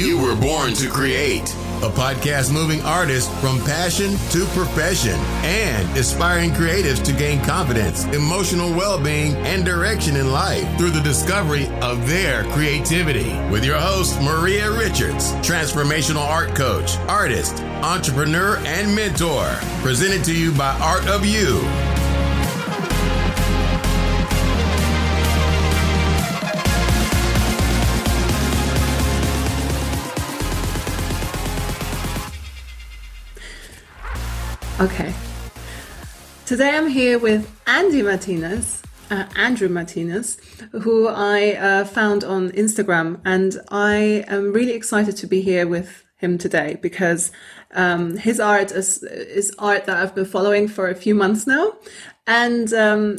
You were born to create. A podcast moving artists from passion to profession and inspiring creatives to gain confidence, emotional well being, and direction in life through the discovery of their creativity. With your host, Maria Richards, transformational art coach, artist, entrepreneur, and mentor. Presented to you by Art of You. Okay. Today I'm here with Andy Martinez, uh, Andrew Martinez, who I uh, found on Instagram, and I am really excited to be here with him today because um, his art is, is art that I've been following for a few months now, and um,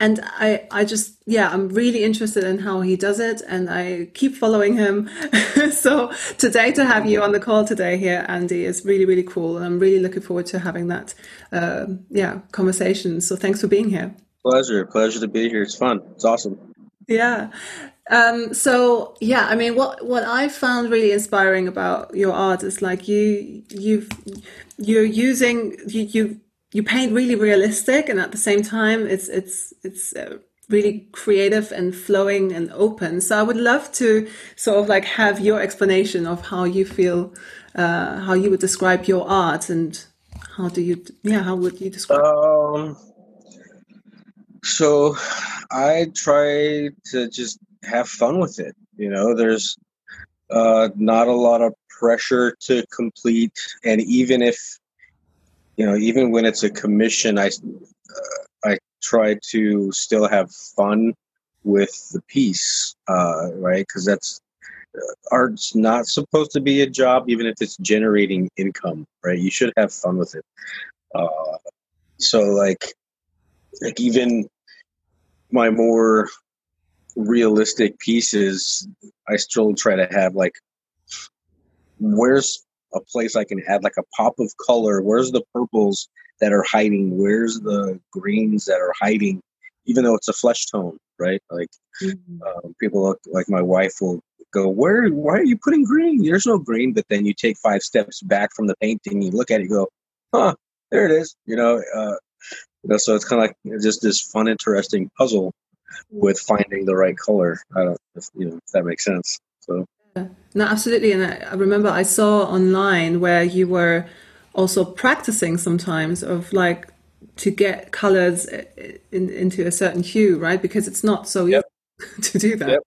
and I I just yeah I'm really interested in how he does it, and I keep following him. so today to have you on the call today here, Andy, is really really cool, and I'm really looking forward to having that uh, yeah conversation. So thanks for being here. Pleasure, pleasure to be here. It's fun. It's awesome. Yeah. Um, so yeah, I mean, what what I found really inspiring about your art is like you you've you're using you you you paint really realistic, and at the same time, it's it's it's. Uh, really creative and flowing and open. So I would love to sort of like have your explanation of how you feel, uh, how you would describe your art and how do you, yeah, how would you describe? Um, so I try to just have fun with it. You know, there's uh, not a lot of pressure to complete, and even if you know, even when it's a commission, I uh, I try to still have fun with the piece, uh, right? Because that's uh, art's not supposed to be a job, even if it's generating income, right? You should have fun with it. Uh, so, like, like even my more realistic pieces, I still try to have like, where's a place I can add like a pop of color? Where's the purples that are hiding? Where's the greens that are hiding? Even though it's a flesh tone, right? Like mm-hmm. um, people look like my wife will go, "Where? Why are you putting green? There's no green." But then you take five steps back from the painting, you look at it, you go, "Huh, there it is." You know, uh, you know. So it's kind of like just this fun, interesting puzzle with finding the right color. I don't, if, you know, if that makes sense. So. No, absolutely. And I remember I saw online where you were also practicing sometimes of like to get colors eh, eh, in, into a certain hue, right? Because it's not so yep. easy to do that. Yep.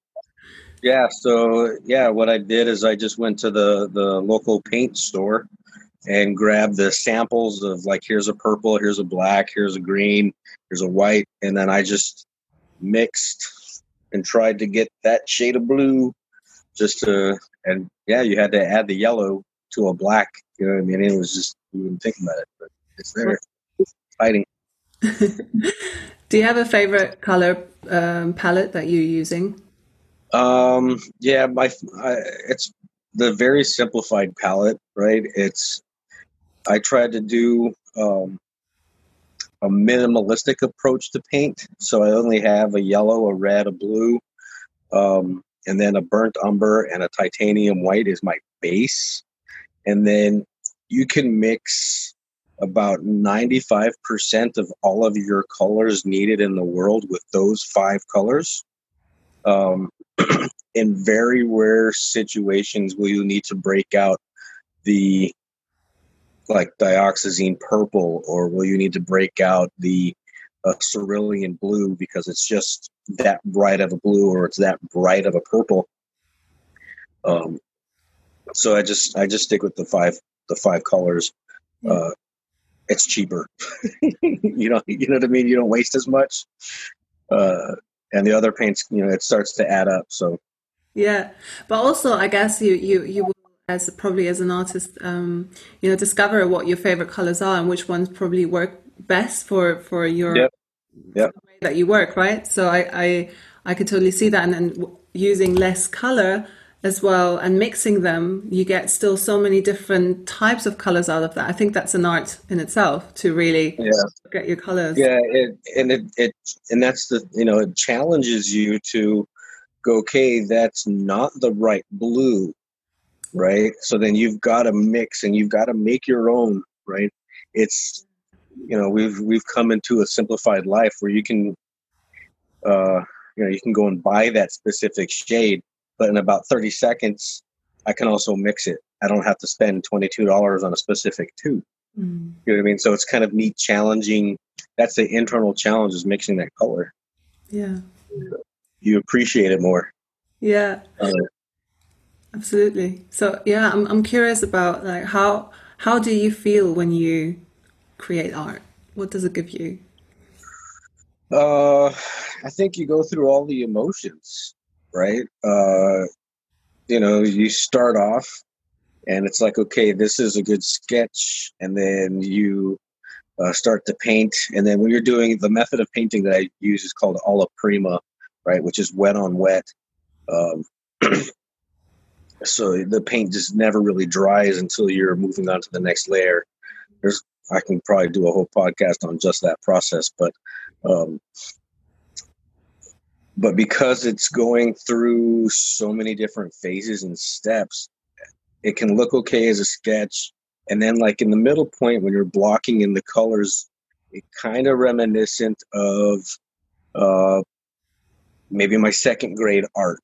Yeah. So yeah, what I did is I just went to the the local paint store and grabbed the samples of like here's a purple, here's a black, here's a green, here's a white, and then I just mixed and tried to get that shade of blue just to and yeah you had to add the yellow to a black you know what i mean? It was just you wouldn't think about it but it's there. It's fighting. Do you have a favorite color um, palette that you're using? Um yeah my I, it's the very simplified palette right? It's i tried to do um a minimalistic approach to paint. So I only have a yellow, a red, a blue, um, and then a burnt umber and a titanium white is my base. And then you can mix about 95% of all of your colors needed in the world with those five colors. Um, in very rare situations will you need to break out the like dioxazine purple, or will you need to break out the uh, cerulean blue because it's just that bright of a blue or it's that bright of a purple? Um, so I just I just stick with the five the five colors. Uh, it's cheaper. you know you know what I mean. You don't waste as much. Uh, and the other paints, you know, it starts to add up. So yeah, but also I guess you you you as probably as an artist, um, you know, discover what your favorite colors are and which ones probably work best for for your yep. Yep. way that you work, right? So I I, I could totally see that, and then using less color as well and mixing them, you get still so many different types of colors out of that. I think that's an art in itself to really yeah. get your colors. Yeah, it, and it, it and that's the you know it challenges you to go okay that's not the right blue right? So then you've got to mix and you've got to make your own, right? It's you know we've we've come into a simplified life where you can uh you know you can go and buy that specific shade but in about 30 seconds i can also mix it. I don't have to spend $22 on a specific tube. Mm. you know what i mean? So it's kind of neat challenging that's the internal challenge is mixing that color. Yeah. You appreciate it more. Yeah. Uh, absolutely. So yeah I'm, I'm curious about like how how do you feel when you create art? What does it give you? Uh i think you go through all the emotions right? Uh you know you start off and it's like okay this is a good sketch and then you uh, start to paint and then when you're doing the method of painting that i use is called alla prima right which is wet on wet um, so the paint just never really dries until you're moving on to the next layer. There's i can probably do a whole podcast on just that process but um, but because it's going through so many different phases and steps it can look okay as a sketch. And then like in the middle point when you're blocking in the colors it kind of reminiscent of uh maybe my second grade art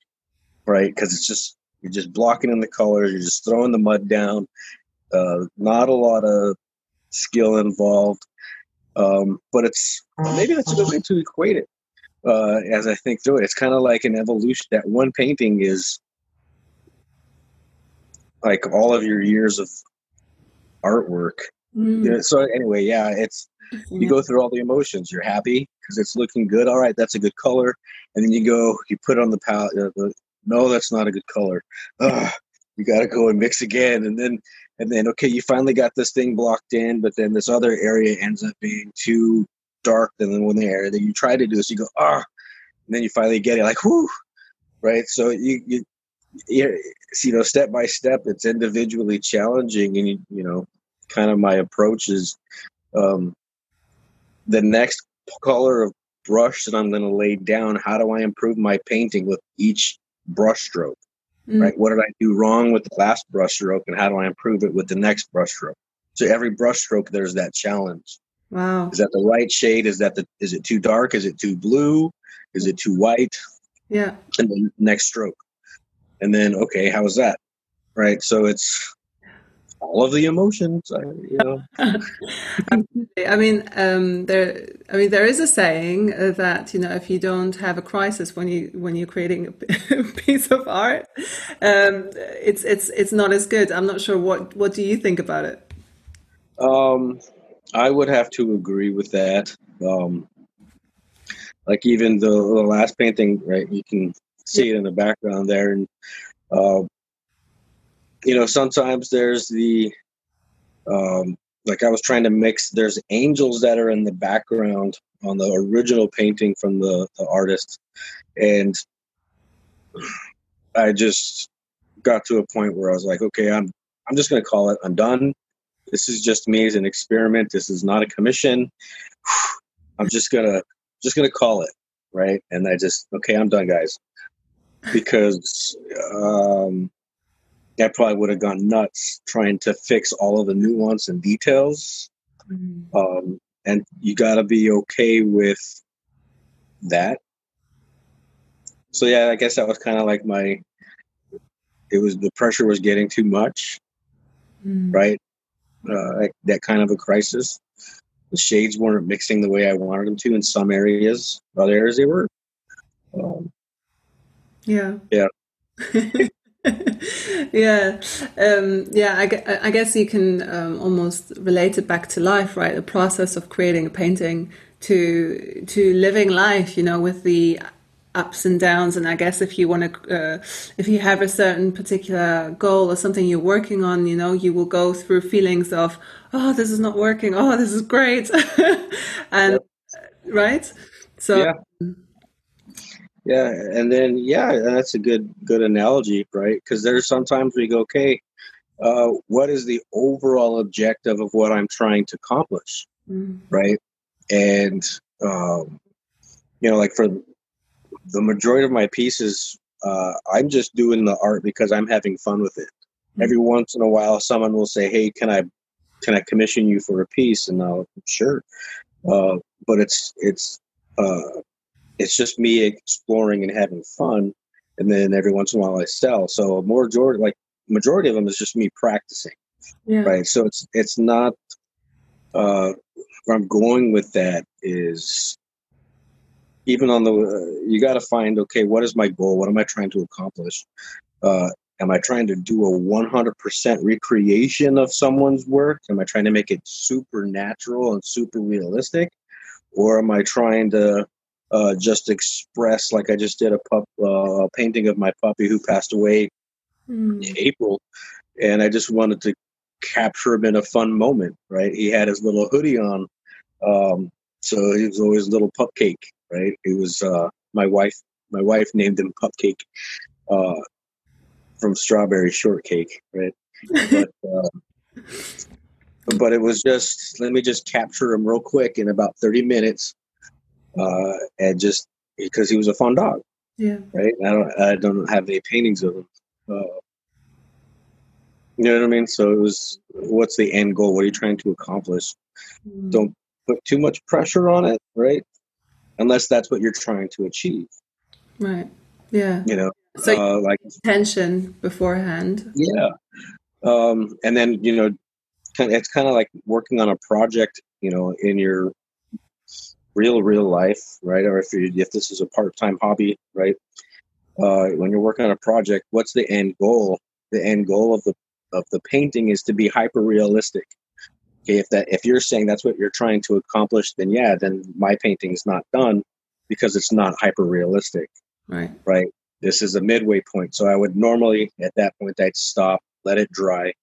right? Because it's just you're just blocking in the colors you're just throwing the mud down uh not a lot of skill involved um but it's maybe that's a good way to equate it uh as i think through it it's kind of like an evolution that one painting is like all of your years of artwork. Mm. so anyway, yeah, it's you go through all the emotions. You're happy because it's looking good. All right, that's a good color, and then you go, you put it on the palette. Uh, the, no, that's not a good color. Ugh, you got to go and mix again, and then and then okay, you finally got this thing blocked in, but then this other area ends up being too dark than the one area that you try to do. this, you go ah, and then you finally get it, like whoo, right? So you you you know step by step, it's individually challenging, and you you know kind of my approach is um, the next color of brush that I'm going to lay down. How do I improve my painting with each brush stroke? Mm. Right? What did I do wrong with the last brush stroke, and how do I improve it with the next brush stroke? So every brush stroke, there's that challenge. Wow. Is that the right shade? Is that the? Is it too dark? Is it too blue? Is it too white? Yeah. And then next stroke, and then okay, how is that? Right. So it's all of the emotions. I, you know. I mean, um, there. I mean, there is a saying that you know, if you don't have a crisis when you when you're creating a piece of art, um, it's it's it's not as good. I'm not sure what what do you think about it. Um, I would have to agree with that. Um, like even the, the last painting, right? You can see it in the background there, and uh, you know, sometimes there's the, um, like I was trying to mix, there's angels that are in the background on the original painting from the, the artist. And I just got to a point where I was like, okay, I'm, I'm just going to call it. I'm done. This is just me as an experiment. This is not a commission. I'm just to, just to call it. Right. And I just, okay, I'm done guys. Because, um, I probably would have gone nuts trying to fix all of the nuance and details. Mm-hmm. Um, and you got to be okay with that. So yeah, I guess that was kind of like my. It was the pressure was getting too much, mm-hmm. right? Uh, that kind of a crisis. The shades weren't mixing the way I wanted them to in some areas. Other areas they were. Um, yeah. Yeah. yeah, um, yeah. I, I, guess you can um, almost relate it back to life, right? The process of creating a painting to to living life, you know, with the ups and downs. And I guess if you want to, uh, if you have a certain particular goal or something you're working on, you know, you will go through feelings of, oh, this is not working. Oh, this is great, and right. So. Yeah yeah, and then yeah, that's a good good analogy, right? Because there's sometimes we go, okay, uh, what is the overall objective of what I'm trying to accomplish, mm-hmm. right? And um, you know, like for the majority of my pieces, uh, I'm just doing the art because I'm having fun with it. Mm-hmm. Every once in a while, someone will say, "Hey, can I can I commission you for a piece?" And I'll sure. Uh, but it's it's uh, it's just me exploring and having fun, and then every once in a while I sell. So more majority, like majority of them, is just me practicing. Yeah. Right. So it's it's not. Uh, where I'm going with that is even on the uh, you got to find okay what is my goal what am i trying to accomplish uh, am i trying to do a 100% recreation of someone's work am i trying to make it supernatural and super realistic or am i trying to uh, just express like i just did a pup uh, painting of my puppy who passed away mm. in april and i just wanted to capture him in a fun moment right he had his little hoodie on um, so he was always a little pupcake right? he was uh, my wife. My wife named him Pupcake uh, from Strawberry Shortcake, right? but, uh, but it was just let me just capture him real quick in about thirty minutes, uh, and just because he was a fun dog, yeah, right. I don't I don't have any paintings of him. Uh, you know what I mean? So it was, what's the end goal? What are you trying to accomplish? Mm. Don't put too much pressure on it, right? unless that's what you're trying to achieve. Right. Yeah. You know, so uh, like tension beforehand. Yeah. Um, and then you know, it's kind of like working on a project. You know, in your real real life, right? Or if you if this is a part time hobby, right? Uh, when you're working on a project, what's the end goal? The end goal of the of the painting is to be hyper realistic. Okay, if that if you're saying that's what you're trying to accomplish, then yeah, then my painting's not done because it's not hyper realistic. Right. Right. This is a midway point. So I would normally at that point I'd stop, let it dry,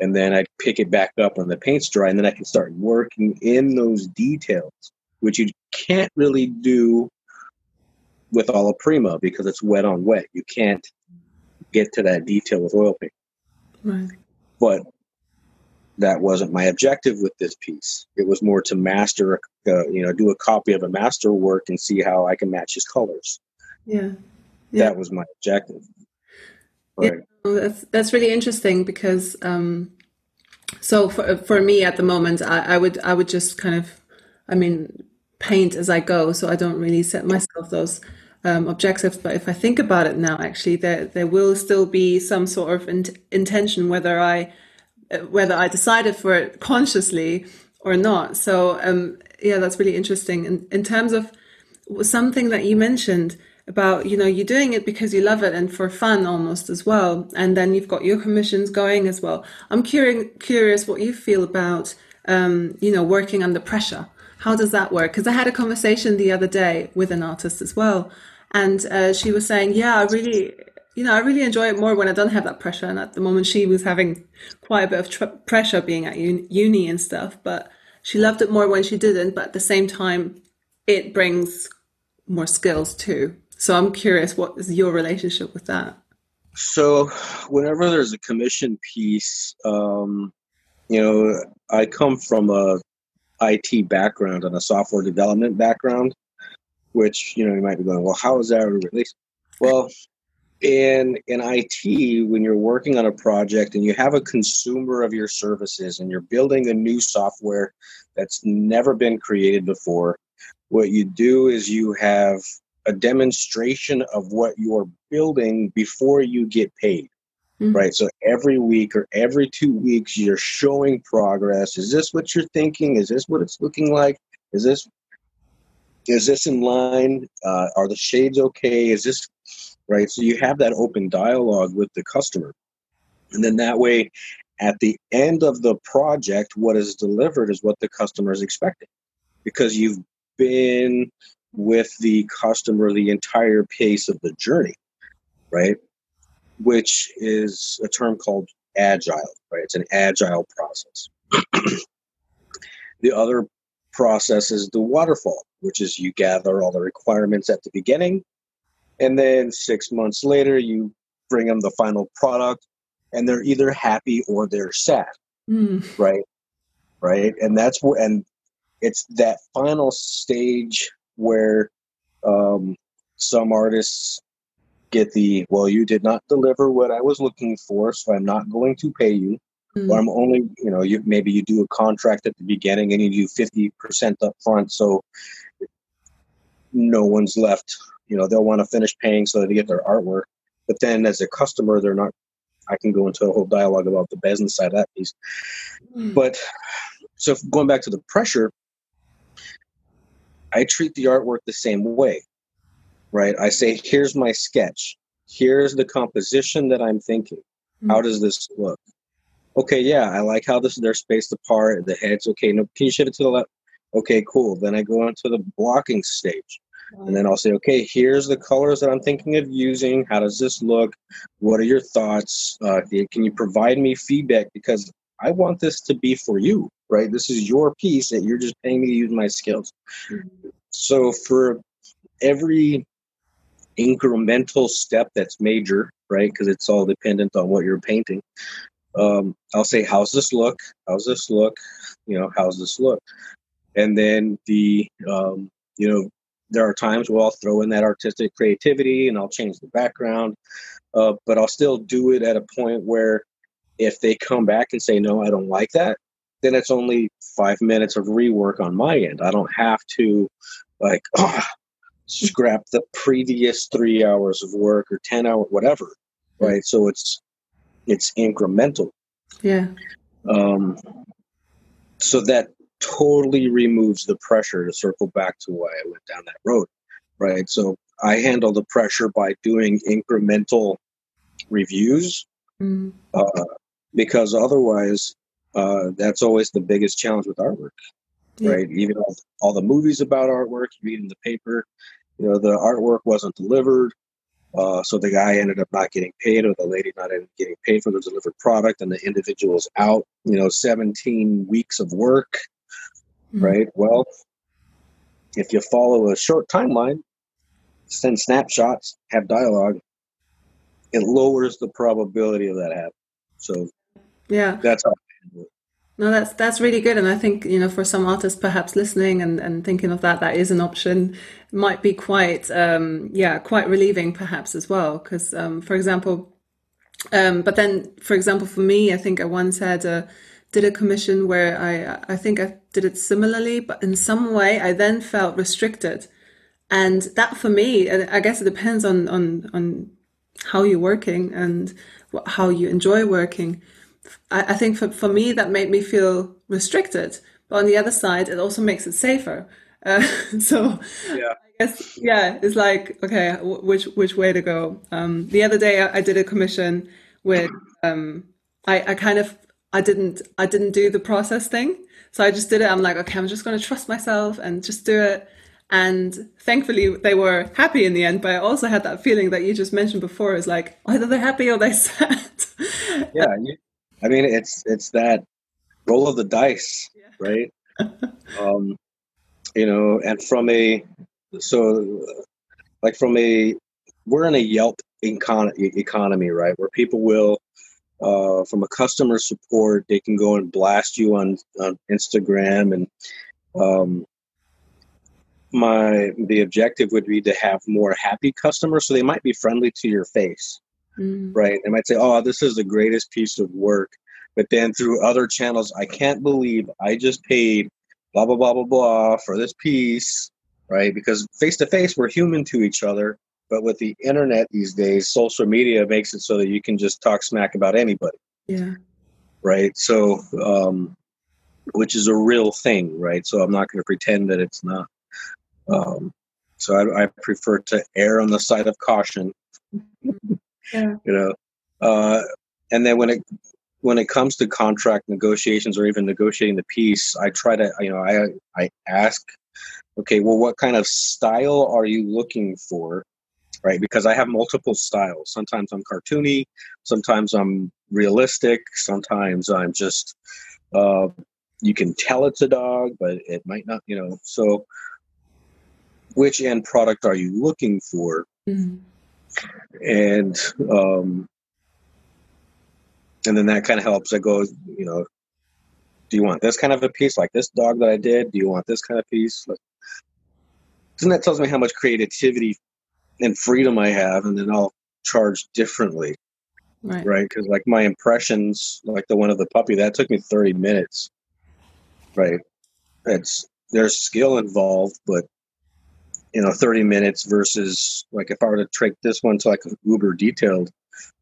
and then I'd pick it back up when the paint's dry, and then I can start working in those details, which you can't really do with alla prima because it's wet on wet. You can't get to that detail with oil paint. Right. But that wasn't my objective with this piece. It was more to master, uh, you know, do a copy of a master work and see how I can match his colors. Yeah, yeah. that was my objective. Right. Yeah, that's that's really interesting because um, so for for me at the moment, I, I would I would just kind of, I mean, paint as I go. So I don't really set myself those um, objectives. But if I think about it now, actually, there there will still be some sort of in- intention whether I whether I decided for it consciously or not. So um, yeah, that's really interesting. And in terms of something that you mentioned about, you know, you're doing it because you love it and for fun almost as well. And then you've got your commissions going as well. I'm curious, curious what you feel about, um, you know, working under pressure. How does that work? Because I had a conversation the other day with an artist as well. And uh, she was saying, yeah, I really you know, I really enjoy it more when I don't have that pressure. And at the moment, she was having quite a bit of tr- pressure being at uni and stuff, but she loved it more when she didn't. But at the same time, it brings more skills too. So I'm curious, what is your relationship with that? So, whenever there's a commission piece, um, you know, I come from a IT background and a software development background, which you know you might be going, well, how is that a release? Well, in in IT when you're working on a project and you have a consumer of your services and you're building a new software that's never been created before what you do is you have a demonstration of what you're building before you get paid mm-hmm. right so every week or every 2 weeks you're showing progress is this what you're thinking is this what it's looking like is this is this in line uh, are the shades okay is this right? So you have that open dialogue with the customer. And then that way, at the end of the project, what is delivered is what the customer is expecting because you've been with the customer the entire pace of the journey, right? Which is a term called agile, right? It's an agile process. the other process is the waterfall, which is you gather all the requirements at the beginning, and then six months later you bring them the final product and they're either happy or they're sad mm. right right and that's where and it's that final stage where um, some artists get the well, you did not deliver what I was looking for, so I'm not going to pay you. Mm. Or I'm only, you know, you maybe you do a contract at the beginning and you do fifty percent up front, so no one's left. You know, they'll want to finish paying so that they get their artwork. But then as a customer, they're not I can go into a whole dialogue about the business side of that piece. Mm. But so going back to the pressure, I treat the artwork the same way, right? I say, here's my sketch. Here's the composition that I'm thinking. Mm. How does this look? Okay, yeah, I like how this they're spaced apart. The heads, okay. No, can you shift it to the left? Okay, cool. Then I go on to the blocking stage. And then I'll say, okay, here's the colors that I'm thinking of using. How does this look? What are your thoughts? Uh, can you provide me feedback? Because I want this to be for you, right? This is your piece that you're just paying me to use my skills. Mm-hmm. So for every incremental step that's major, right? Because it's all dependent on what you're painting. Um, I'll say, how's this look? How's this look? You know, how's this look? And then the, um, you know, there are times where I'll throw in that artistic creativity and I'll change the background, uh, but I'll still do it at a point where if they come back and say, no, I don't like that, then it's only five minutes of rework on my end. I don't have to like oh, scrap the previous three hours of work or 10 hour, whatever. Right. So it's, it's incremental. Yeah. Um, so that totally removes the pressure to circle back to why I went down that road. Right. So I handle the pressure by doing incremental reviews. Mm. Uh, because otherwise, uh, that's always the biggest challenge with artwork, yeah. right? Even all, all, the movies about artwork, you read in the paper, you know, the artwork wasn't delivered. Uh, so the guy ended up not getting paid, or the lady not getting paid for the delivered product, and the individual's out. You know, 17 weeks of work, mm-hmm. right? Well, if you follow a short timeline, send snapshots, have dialogue, it lowers the probability of that happening. So yeah. That's how no, that's that's really good, and I think you know for some artists perhaps listening and, and thinking of that, that is an option. Might be quite um, yeah quite relieving perhaps as well because um, for example, um, but then for example for me, I think I once had a did a commission where I I think I did it similarly, but in some way I then felt restricted, and that for me, I guess it depends on on on how you're working and how you enjoy working I, I think for, for me, that made me feel restricted. But on the other side, it also makes it safer. Uh, so yeah. I guess, yeah, it's like, okay, which, which way to go? Um, the other day I, I did a commission with, um, I, I kind of, I didn't, I didn't do the process thing. So I just did it. I'm like, okay, I'm just going to trust myself and just do it. And thankfully, they were happy in the end. But I also had that feeling that you just mentioned before is like, either they're happy or they're sad. yeah, I mean, it's it's that roll of the dice, right? um, you know, and from a so like from a we're in a Yelp econ- economy, right? Where people will uh, from a customer support, they can go and blast you on, on Instagram and um, my the objective would be to have more happy customers so they might be friendly to your face mm. right? They might say, "Oh, this is the greatest piece of work," but then through other channels, I can't believe I just paid blah blah blah blah blah for this piece, right? Because face to face, we're human to each other. But with the internet these days, social media makes it so that you can just talk smack about anybody. Yeah. Right. So, um, which is a real thing, right? So I'm not going to pretend that it's not. Um, so I, I, prefer to err on the side of caution yeah. you know uh, and then when it when it comes to contract negotiations or even negotiating the piece i try to you know i i ask okay well what kind of style are you looking for? Right? Because i have multiple styles. Sometimes i'm cartoony sometimes i'm realistic sometimes i'm just uh, you can tell it's a dog but it might not you know so which end product are you looking for? Mm-hmm and um, and then that kind of helps. I go, you know, do you want this kind of a piece like this dog that I did? Do you want this kind of piece? Like, then that tells me how much creativity and freedom I have, and then I'll charge differently, Right. right? Because like my impressions, like the one of the puppy, that took me thirty minutes, right? It's there's skill involved, but you know, thirty minutes versus like if I were to take this one to like uber detailed,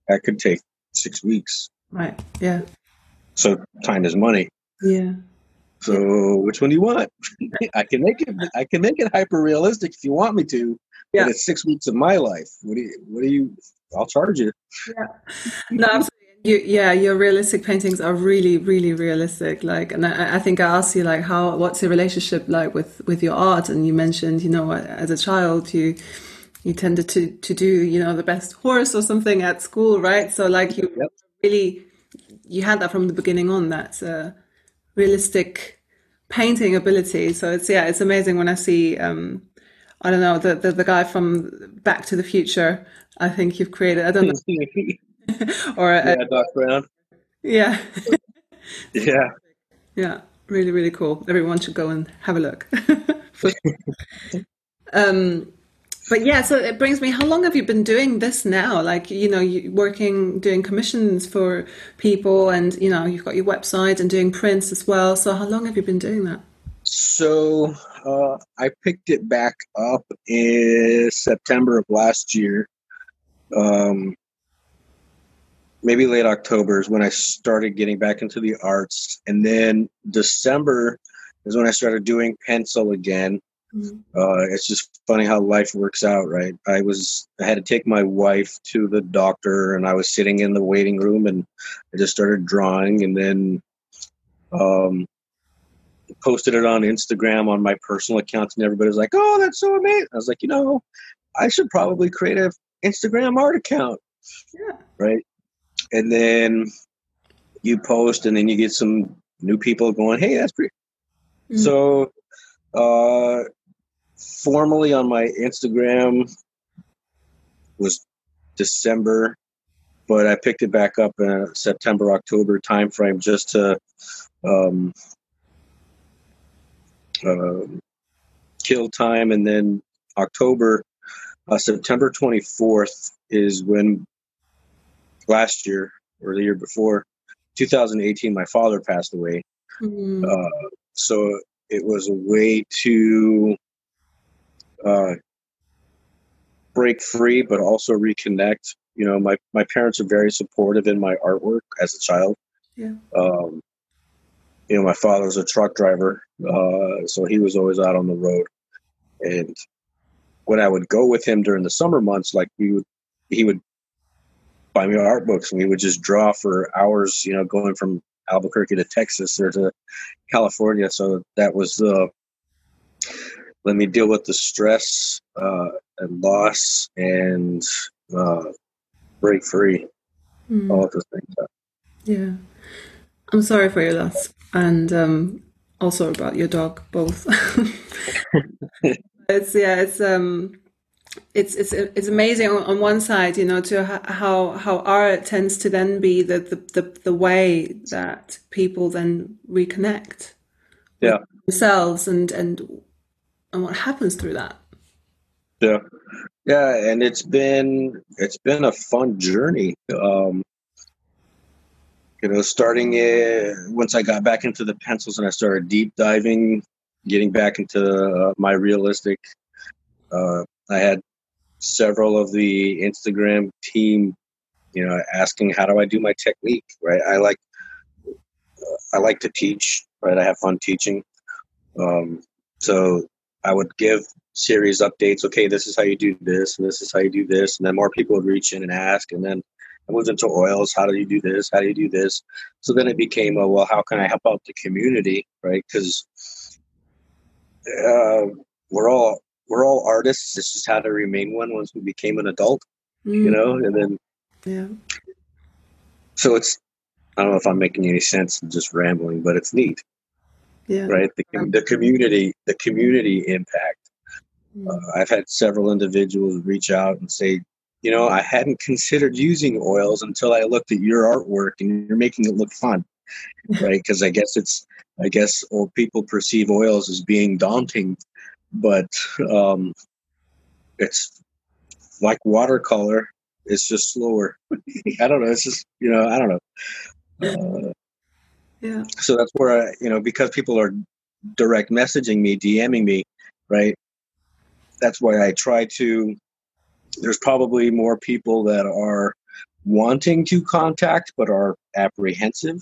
that could take six weeks. Right. Yeah. So time is money. Yeah. So which one do you want? I can make it. I can make it hyper realistic if you want me to. Yeah. But it's six weeks of my life. What do you? What do you? I'll charge you. No, absolutely. You, yeah, your realistic paintings are really, really realistic. Like, and I, I think I asked you, like, how, what's your relationship like with with your art? And you mentioned, you know, as a child, you you tended to to do, you know, the best horse or something at school, right? So, like, you Yep. really you had that from the beginning on. That uh, realistic painting ability. So it's yeah, it's amazing when I see. Um, I don't know the, the the guy from Back to the Future. I think you've created. I don't know, yeah, or uh, Doc Brown. yeah. Yeah. Yeah, really, really cool. Everyone should go and have a look. um, but yeah, so it brings me. How long have you been doing this now? Like, you know, you working, doing commissions for people, and you know, you've got your website and doing prints as well. So, how long have you been doing that? So uh, I picked it back up in September of last year. Um, maybe late October is when I started getting back into the arts, and then December is when I started doing pencil again. Uh, it's just funny how life works out, right? I was I had to take my wife to the doctor, and I was sitting in the waiting room, and I just started drawing, and then um, posted it on Instagram on my personal account, and everybody was like, "Oh, that's so amazing!" I was like, you know, I should probably create a Instagram art account, Yeah. right? And then you post, and then you get some new people going, "Hey, that's pretty." Mhm. So, uh, formally on my Instagram was December, but I picked it back up in a September October timeframe just to um, um kill time, and then October, uh, September twenty fourth is when last year or the year before, 2018, my father passed away. Mm. Uh, so it was a way to uh, break free, but also reconnect. You know, my, my parents are very supportive in my artwork as a child. Yeah. Um, you know, my father's a truck driver, uh, so he was always out on the road. And when I would go with him during the summer months, like we would, he would buy me art books, and we would just draw for hours. You know, going from Albuquerque to Texas or to California. So that was the let me deal with the stress uh, and loss and uh, break free. Mm. All of those things. Yeah. I'm sorry for your loss and um, also about your dog, both. it's yeah, it's um it's it's it's amazing on, on one side, you know, to ho- how how art tends to then be the the, the, the way that people then reconnect Yeah. themselves and and and what happens through that. Yeah, yeah, and it's been it's been a fun journey. Um, you know, starting it once I got back into the pencils and I started deep diving, getting back into uh, my realistic. Uh, I had several of the Instagram team, you know, asking how do I do my technique. Right, I like I like to teach. Right, I have fun teaching. Um, so I would give series updates. Okay, this is how you do this, and this is how you do this, and then more people would reach in and ask, and then I moved into oils. How do you do this? How do you do this? So then it became a well, how can I help out the community, right? Because uh, we're all we're all artists. It's just how to remain one once we became an adult, you Mm, know. And then yeah. so it's I don't know if I'm making any sense, I'm just rambling, but it's neat, Yeah. right? The, the community, the community impact. Mm. Uh, I've had several individuals reach out and say, you know, I hadn't considered using oils until I looked at your artwork and you're making it look fun, right? Because I guess it's, I guess old people perceive oils as being daunting, but um, it's like watercolor. it's just slower. I don't know. It's just you know I don't know. Uh, yeah. So that's where I, you know because people are direct messaging me, DMing me, right? That's why I try to. There's probably more people that are wanting to contact but are apprehensive,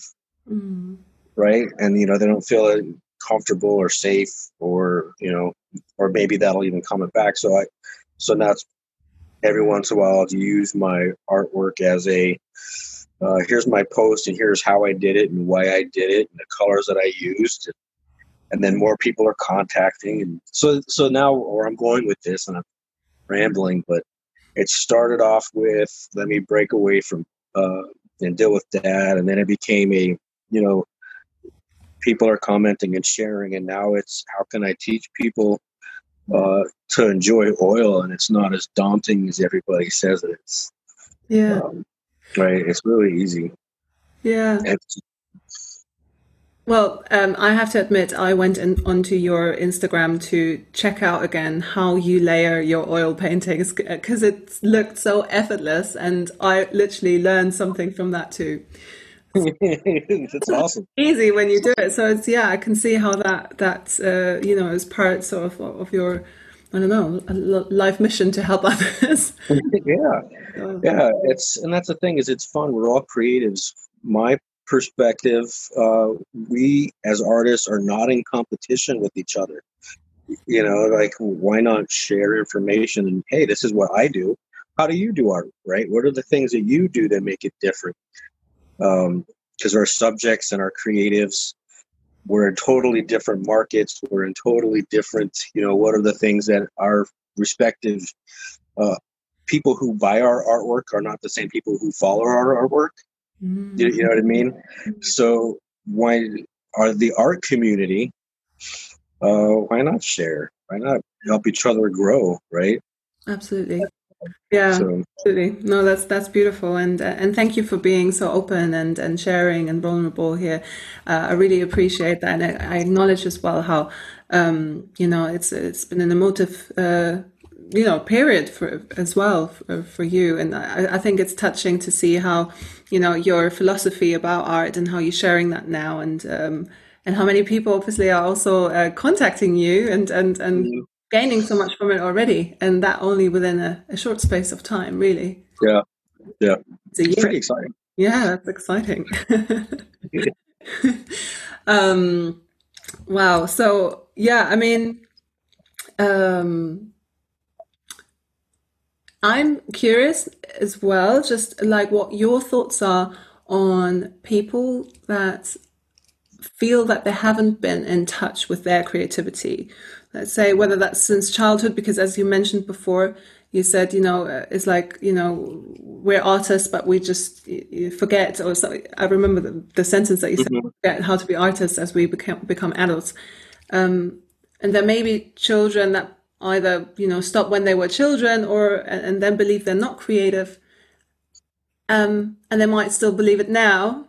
mm. right? And you know they don't feel comfortable or safe, or you know, or maybe that'll even comment back. So I, so that's every once in a while I'll use my artwork as a uh, here's my post and here's how I did it and why I did it and the colors that I used. And then more people are contacting. And so, so now where I'm going with this, and I'm rambling, but it started off with let me break away from uh, and deal with dad. And then it became a, you know, people are commenting and sharing. And now it's how can I teach people uh, to enjoy oil and it's not as daunting as everybody says it is. Yeah. Um, Right. It's really easy. Yeah. It's, well, um, I have to admit, I went in, onto your Instagram to check out again how you layer your oil paintings because it looked so effortless, and I literally learned something from that too. It's awesome. Easy when you do it, so it's yeah, I can see how that that uh, you know is part sort of of your I don't know, life mission to help others. yeah, yeah. It's and that's the thing is it's fun. We're all creatives. My perspective, uh, we as artists are not in competition with each other. You know, like why not share information and hey, this is what I do. How do you do art? Right? What are the things that you do that make it different? Because um, our subjects and our creatives we're in totally different markets we're in totally different you know what are the things that our respective uh, people who buy our artwork are not the same people who follow our artwork? Mm-hmm. you, you, know what i mean? So why are the art community uh, why not share? Why not help each other grow right? Absolutely yeah, so, absolutely. No, that's that's beautiful, and uh, and thank you for being so open and and sharing and vulnerable here. Uh, I really appreciate that, and I, I acknowledge as well how um, you know it's it's been an emotive. Uh, you know, period for as well for, for you, and I, I think it's touching to see how, you know, your philosophy about art and how you're sharing that now, and um, and how many people obviously are also uh, contacting you and and and mm-hmm gaining so much from it already, and that only within a, a short space of time, really. Yeah, yeah, it's, it's pretty exciting. Yeah, that's exciting. um, wow. So yeah, I mean, um, I'm curious as well, just like what your thoughts are on people that feel that they haven't been in touch with their creativity let's say whether that's since childhood because as you mentioned before you said you know uh, it's like you know we're artists but we just forget or so, i remember the, the, sentence that you said mm-hmm. forget how to be artists as we become become adults um, and there may be children that either you know stop when they were children or and then believe they're not creative um, and they might still believe it now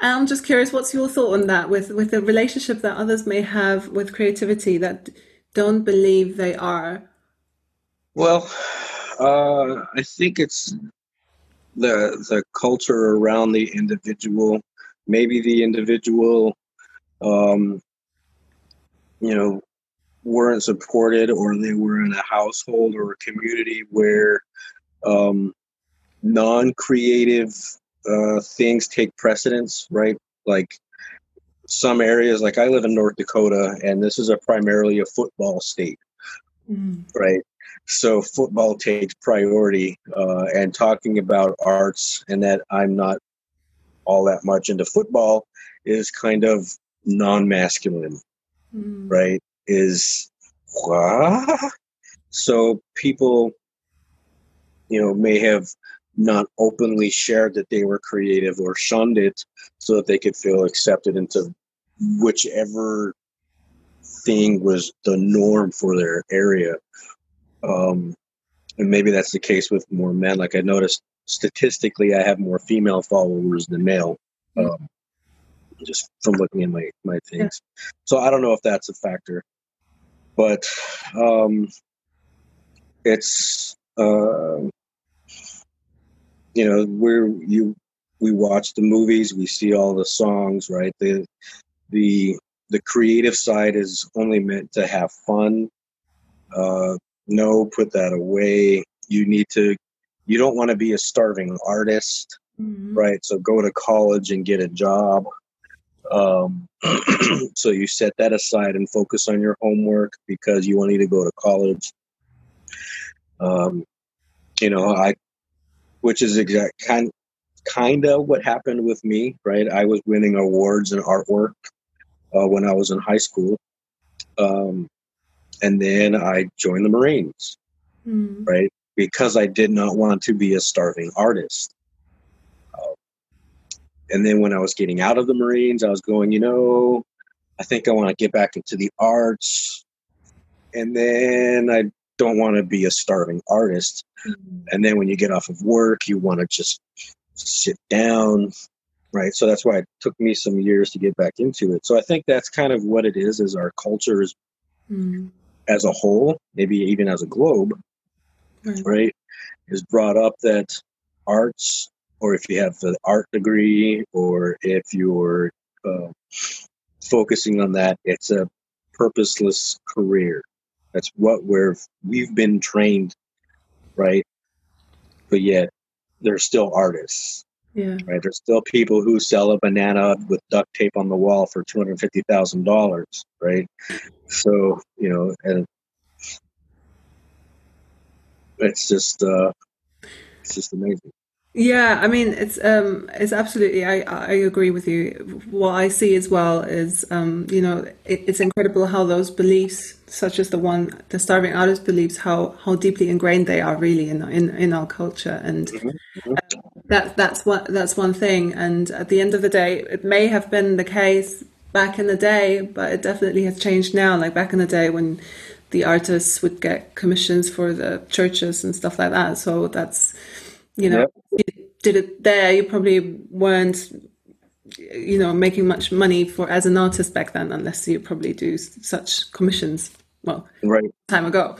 I'm just curious, what's your thought on that with, with the relationship that others may have with creativity that don't believe they are? Well, uh, I think it's the the culture around the individual. Maybe the individual, um, you know, weren't supported, or they were in a household or a community where um, non-creative uh, things take precedence, right? Like some areas, like I live in North Dakota, and this is a primarily a football state, mm. right? So football takes priority, uh, and talking about arts and that I'm not all that much into football is kind of non-masculine, mm. right? Is what? So people, you know, may have not openly shared that they were creative or shunned it so that they could feel accepted into whichever thing was the norm for their area. Um, and maybe that's the case with more men. Like I noticed statistically, I have more female followers than male, um, just from looking at my my things. So I don't know if that's a factor, but um, it's uh, you know, we're you we watch the movies, we see all the songs, right? The the the creative side is only meant to have fun. Uh, no, put that away. You need to. You don't want to be a starving artist, mm-hmm. right? So go to college and get a job. Um, so you set that aside and focus on your homework because you want to go to college. Um, you know, I, which is exact kind kind of what happened with me, right? I was winning awards in artwork uh, when I was in high school, um, and then I joined the Marines, mm. right? Because I did not want to be a starving artist. Uh, and then when I was getting out of the Marines, I was going, you know, I think I want to get back into the arts. And then I don't want to be a starving artist. Mm-hmm. And then when you get off of work, you want to just sit down, right? So that's why it took me some years to get back into it. So I think that's kind of what it is, is our culture is mm-hmm. as a whole, maybe even as a globe, right. right, is brought up that arts, or if you have the art degree, or if you're uh, focusing on that, it's a purposeless career. That's what we're we've been trained, right? But yet they're still artists. Yeah. Right. There's still people who sell a banana with duct tape on the wall for two hundred fifty thousand dollars. Right. So you know, and it's just uh, it's just amazing. Yeah, I mean it's um it's absolutely I I agree with you. What I see as well is um you know it, it's incredible how those beliefs such as the one the starving artist beliefs how how deeply ingrained they are really in in in our culture and mm-hmm. uh, that that's what that's one thing and at the end of the day it may have been the case back in the day but it definitely has changed now like back in the day when the artists would get commissions for the churches and stuff like that so that's you know, you did it there, you probably weren't, you know, making much money for as an artist back then, unless you probably do such commissions. Well, right time ago,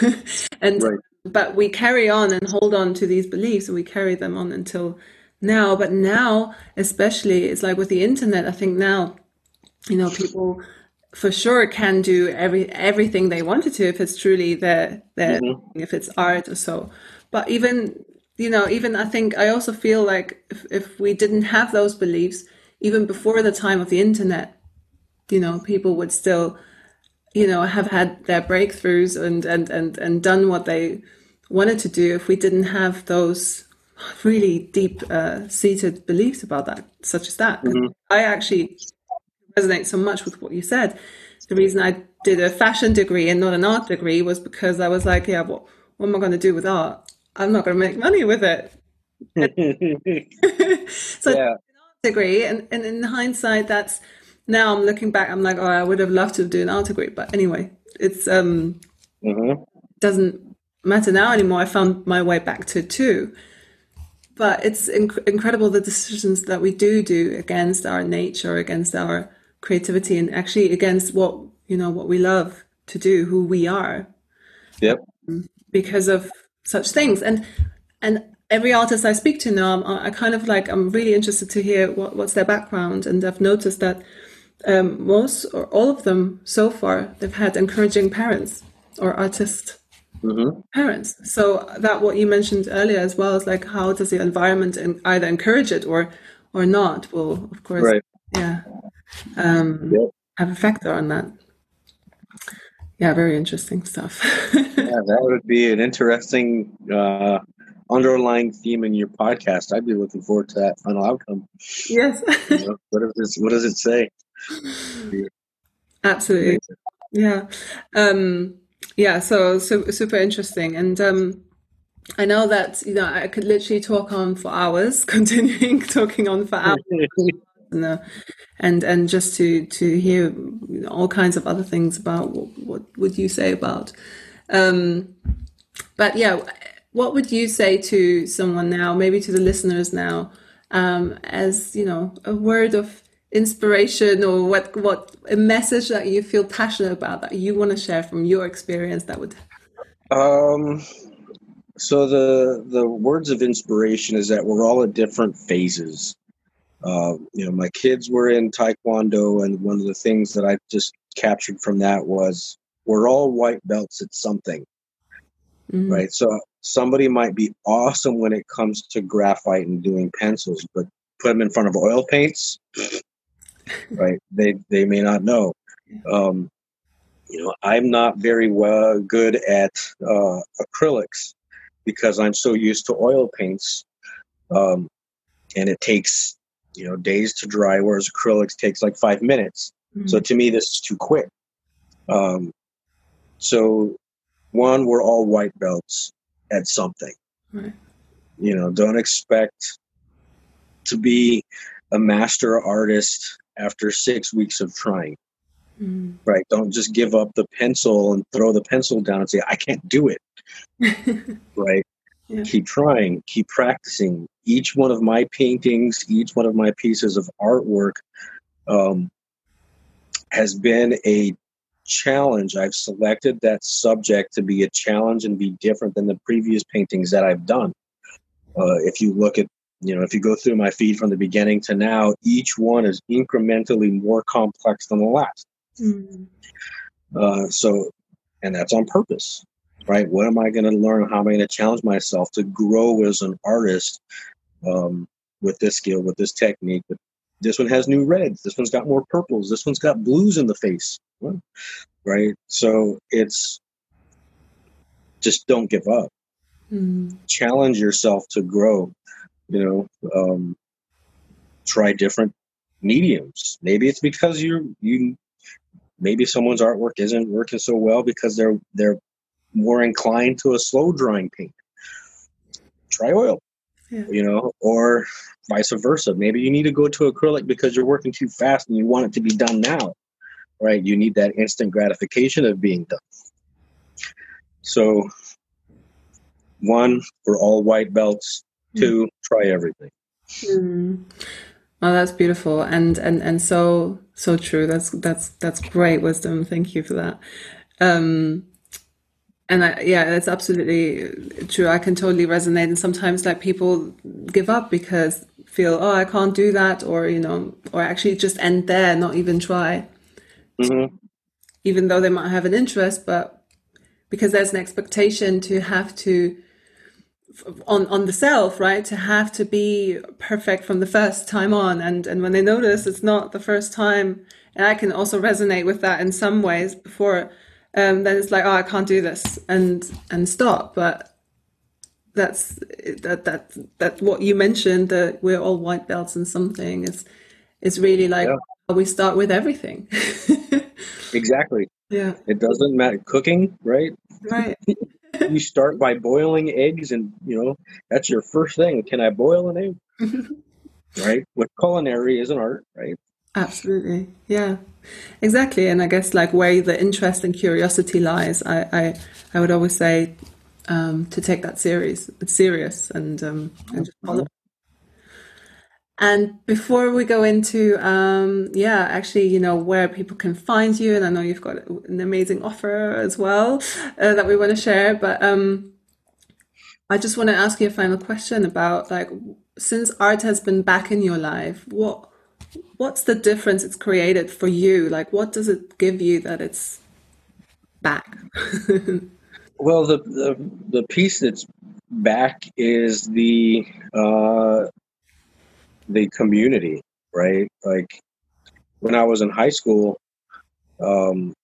and right. but we carry on and hold on to these beliefs, and we carry them on until now. But now, especially, it's like with the internet. I think now, you know, people for sure can do every everything they wanted to if it's truly their their mm-hmm. if it's art or so but even you know, even I think I also feel like if, if we didn't have those beliefs, even before the time of the internet, you know, people would still, you know, have had their breakthroughs and, and, and, and done what they wanted to do if we didn't have those really deep uh, seated beliefs about that, such as that. Mm-hmm. I actually resonate so much with what you said. The reason I did a fashion degree and not an art degree was because I was like, yeah, what, what am I going to do with art? I'm not going to make money with it. so yeah. degree, and, and in hindsight, that's now I'm looking back. I'm like, oh, I would have loved to do an art degree, but anyway, it's um mm-hmm. doesn't matter now anymore. I found my way back to two. But it's inc- incredible the decisions that we do do against our nature, against our creativity, and actually against what you know what we love to do, who we are. Yep. Because of such things. And and every artist I speak to now, I'm, I kind of like I'm really interested to hear what, what's their background, and I've noticed that um, most or all of them so far they've had encouraging parents or artist mm-hmm. parents. So that what you mentioned earlier as well is like how does the environment either encourage it or or not? Will of course, right. yeah, um, yep. have a factor on that. Yeah, very interesting stuff. yeah, that would be an interesting uh, underlying theme in your podcast. I'd be looking forward to that final outcome. Yes. you know, what does it, what does it say? Absolutely. Yeah. Um, yeah. So, so super interesting. And um, I know that you know I could literally talk on for hours, continuing talking on for hours. and, and and just to to hear all kinds of other things about what, what would you say about um, but yeah what would you say to someone now maybe to the listeners now um, as you know a word of inspiration or what what a message that you feel passionate about that you want to share from your experience that would um so the the words of inspiration is that we're all at different phases. Uh, you know, my kids were in Taekwondo, and one of the things that I just captured from that was we're all white belts at something, mm-hmm. right? So somebody might be awesome when it comes to graphite and doing pencils, but put them in front of oil paints, right? They they may not know. Um, you know, I'm not very well good at uh, acrylics because I'm so used to oil paints, um, and it takes you know days to dry, whereas acrylics takes like five minutes. Mm-hmm. So to me, this is too quick. Um, so one, we're all white belts at something. Right. You know, don't expect to be a master artist after six weeks of trying. Mm. Right. Don't just give up the pencil and throw the pencil down and say, I can't do it. right. Yeah. Keep trying, keep practicing. Each one of my paintings, each one of my pieces of artwork um, has been a challenge. I've selected that subject to be a challenge and be different than the previous paintings that I've done. Uh, if you look at, you know, if you go through my feed from the beginning to now, each one is incrementally more complex than the last. Mm. Uh, so, and that's on purpose, right? What am I going to learn? How am I going to challenge myself to grow as an artist um, with this skill, with this technique? But this one has new reds. This one's got more purples. This one's got blues in the face, right? So it's just don't give up. Mm. Challenge yourself to grow. You know, um, try different mediums. Maybe it's because you you maybe someone's artwork isn't working so well because they're they're more inclined to a slow drying paint. Try oil, yeah. you know, or vice versa. Maybe you need to go to acrylic because you're working too fast and you want it to be done now, right? You need that instant gratification of being done. So, one, we're all white belts. Mm. Two, try everything. Mm. Oh, that's beautiful, and and and so so true. That's that's that's great wisdom. Thank you for that. Um, and I, yeah, that's absolutely true. I can totally resonate. And sometimes, like people give up because feel, oh, I can't do that, or you know, or actually just end there, not even try, mm-hmm. even though they might have an interest, but because there's an expectation to have to on on the self right to have to be perfect from the first time on and and when they notice it's not the first time and i can also resonate with that in some ways before um then it's like oh i can't do this and and stop. But that's that that that what you mentioned that we're all white belts in something is is really like yeah. we start with everything. Exactly. Yeah. It doesn't matter cooking right? Right. You start by boiling eggs and you know that's your first thing. Can i boil an egg? Right? What culinary is an art right absolutely. Yeah. Exactly. And i guess like where the interest and curiosity lies i i, I would always say um, to take that serious serious and um, and just follow and before we go into, um, yeah, actually, you know, where people can find you, and I know you've got an amazing offer as well uh, that we want to share, but um, I just want to ask you a final question about like, since art has been back in your life, what what's the difference it's created for you? Like, what does it give you that it's back? well, the, the the piece that's back is the uh, the community, right? Like when I was in high school, um,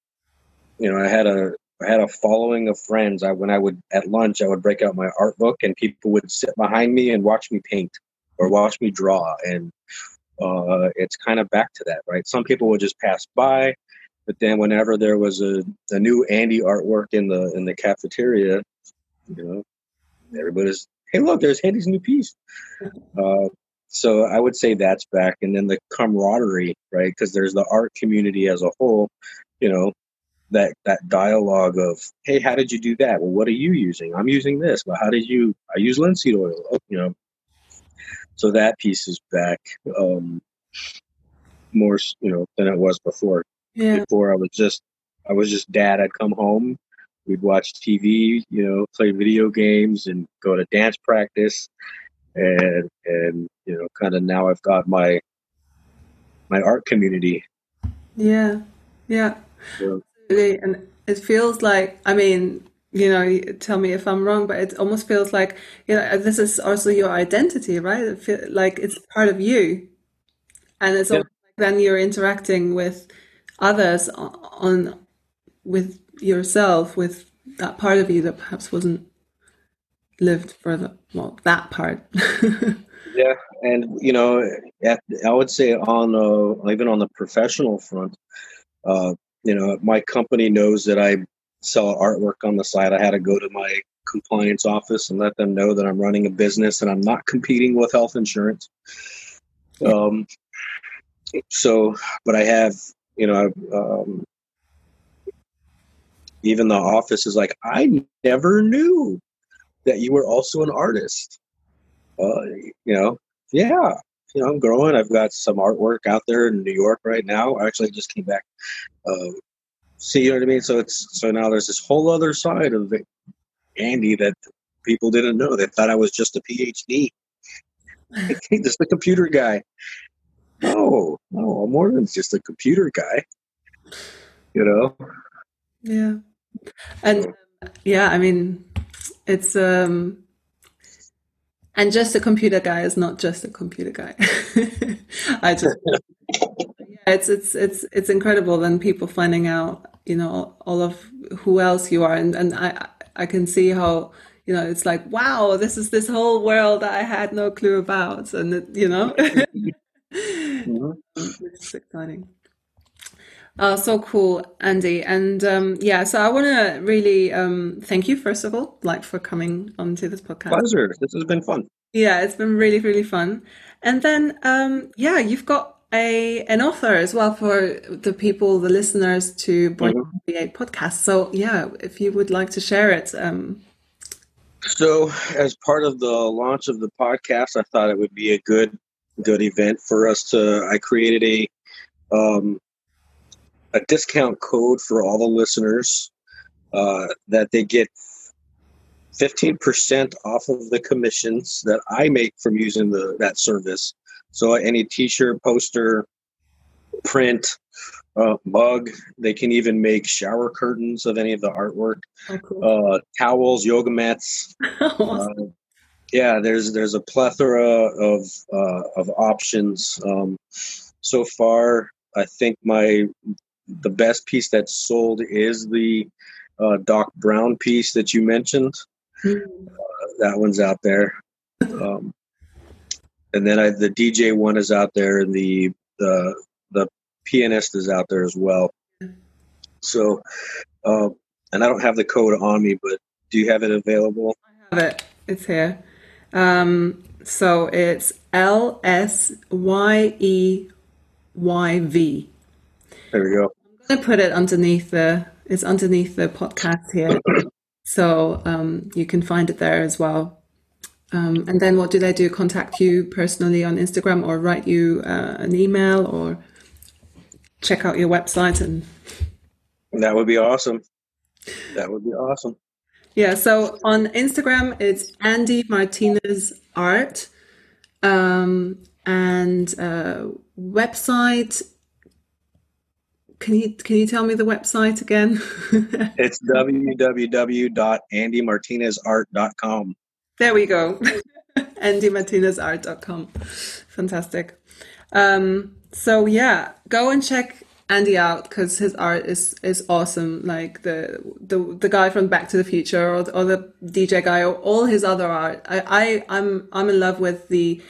you know, I had a I had a following of friends. I when I would at lunch, I would break out my art book, and people would sit behind me and watch me paint or watch me draw. And uh, it's kind of back to that, right? Some people would just pass by, but then whenever there was a, a new Andy artwork in the in the cafeteria, you know, everybody's hey, look, there's Andy's new piece. Uh, so I would say that's back, and then the camaraderie, right? Because there's the art community as a whole, you know, that that dialogue of, hey, how did you do that? Well, what are you using? I'm using this. Well, how did you? I use linseed oil. Oh, you know, so that piece is back um, more, you know, than it was before. Yeah. Before I was just, I was just dad. I'd come home, we'd watch TV, you know, play video games, and go to dance practice, and and you know, kind of now I've got my my art community. Yeah, yeah, Yeah. and it feels like I mean. You know, tell me if I'm wrong, but it almost feels like you know this is also your identity, right? It feel like it's part of you, and it's Yeah. like then you're interacting with others on, on with yourself, with that part of you that perhaps wasn't lived for the well, that part. Yeah, and you know, at, I would say on uh, even on the professional front, uh, you know, my company knows that I sell artwork on the side. I had to go to my compliance office and let them know that I'm running a business and I'm not competing with health insurance. Um, so, but I have, you know, um, even the office is like, I never knew that you were also an artist. Uh, you know, yeah, you know, I'm growing. I've got some artwork out there in New York right now. I actually just came back. Uh, see, you know what I mean? So it's so now there's this whole other side of it, Andy that people didn't know. They thought I was just a PhD, just a computer guy. No, no, I'm more than just a computer guy. You know, Yeah. And um, yeah, I mean, it's um and just a computer guy is not just a computer guy. I just it's it's it's it's incredible then people finding out, you know, all of who else you are and and I I can see how you know it's like wow this is this whole world that I had no clue about and it, you know it's exciting. Oh, so cool, Andy. And um, yeah, so I want to really um, thank you, first of all, like for coming onto this podcast. pleasure. This has been fun. Yeah, it's been really, really fun. And then, um, yeah, you've got a an offer as well for the people, the listeners to Born to Create podcast. So yeah, if you would like to share it, um, So, as part of the launch of the podcast, I thought it would be a good, good event for us to. I created a, um, a discount code for all the listeners uh, that they get fifteen percent off of the commissions that I make from using the that service. So, any T-shirt, poster, print, uh, mug, they can even make shower curtains of any of the artwork, oh, cool. uh, towels, yoga mats. Uh, yeah, there's there's a plethora of uh, of options. Um, so far, I think my the best piece that's sold is the uh, Doc Brown piece that you mentioned. Mm. That one's out there, um, and then I, the DJ one is out there, and the the the pianist is out there as well. So, uh, and I don't have the code on me, but do you have it available? I have it. It's here. Um, so it's L S Y E Y V. There we go. I'm going to put it underneath the. It's underneath the podcast here, so um, you can find it there as well. Um, and then what do they do? Contact you personally on Instagram, or write you uh, an email, or check out your website and That would be awesome. That would be awesome. Yeah, so on Instagram it's Andy Martinez Art, um, and uh, website. Can you can you tell me the website again? It's www.andymartinezart.com. there we go, AndyMartinezArt.com. Fantastic. Um, so yeah, go and check Andy out because his art is is awesome. Like the the the guy from Back to the Future or, or the DJ guy or all his other art. I, I I'm I'm in love with the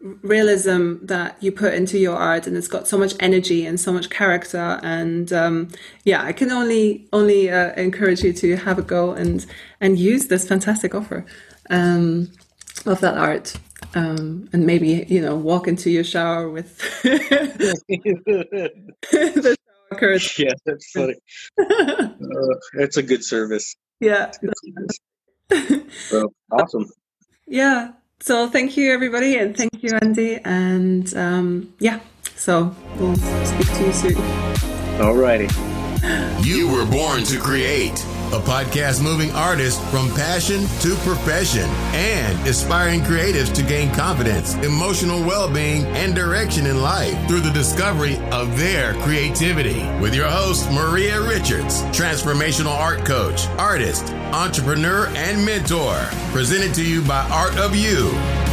realism that you put into your art and it's got so much energy and so much character and um, yeah i can only only uh, encourage you to have a go and and use this fantastic offer um, of that art um, and maybe you know walk into your shower with the shower curtain yeah, that's funny. Uh, it's a good service. yeah So, awesome. yeah so thank you everybody and thank you andy and um, yeah so we'll speak to you soon All righty. You were born to create. A podcast moving artists from passion to profession and inspiring creatives to gain confidence, emotional well being, and direction in life through the discovery of their creativity. With your host, Maria Richards, transformational art coach, artist, entrepreneur, and mentor. Presented to you by Art of You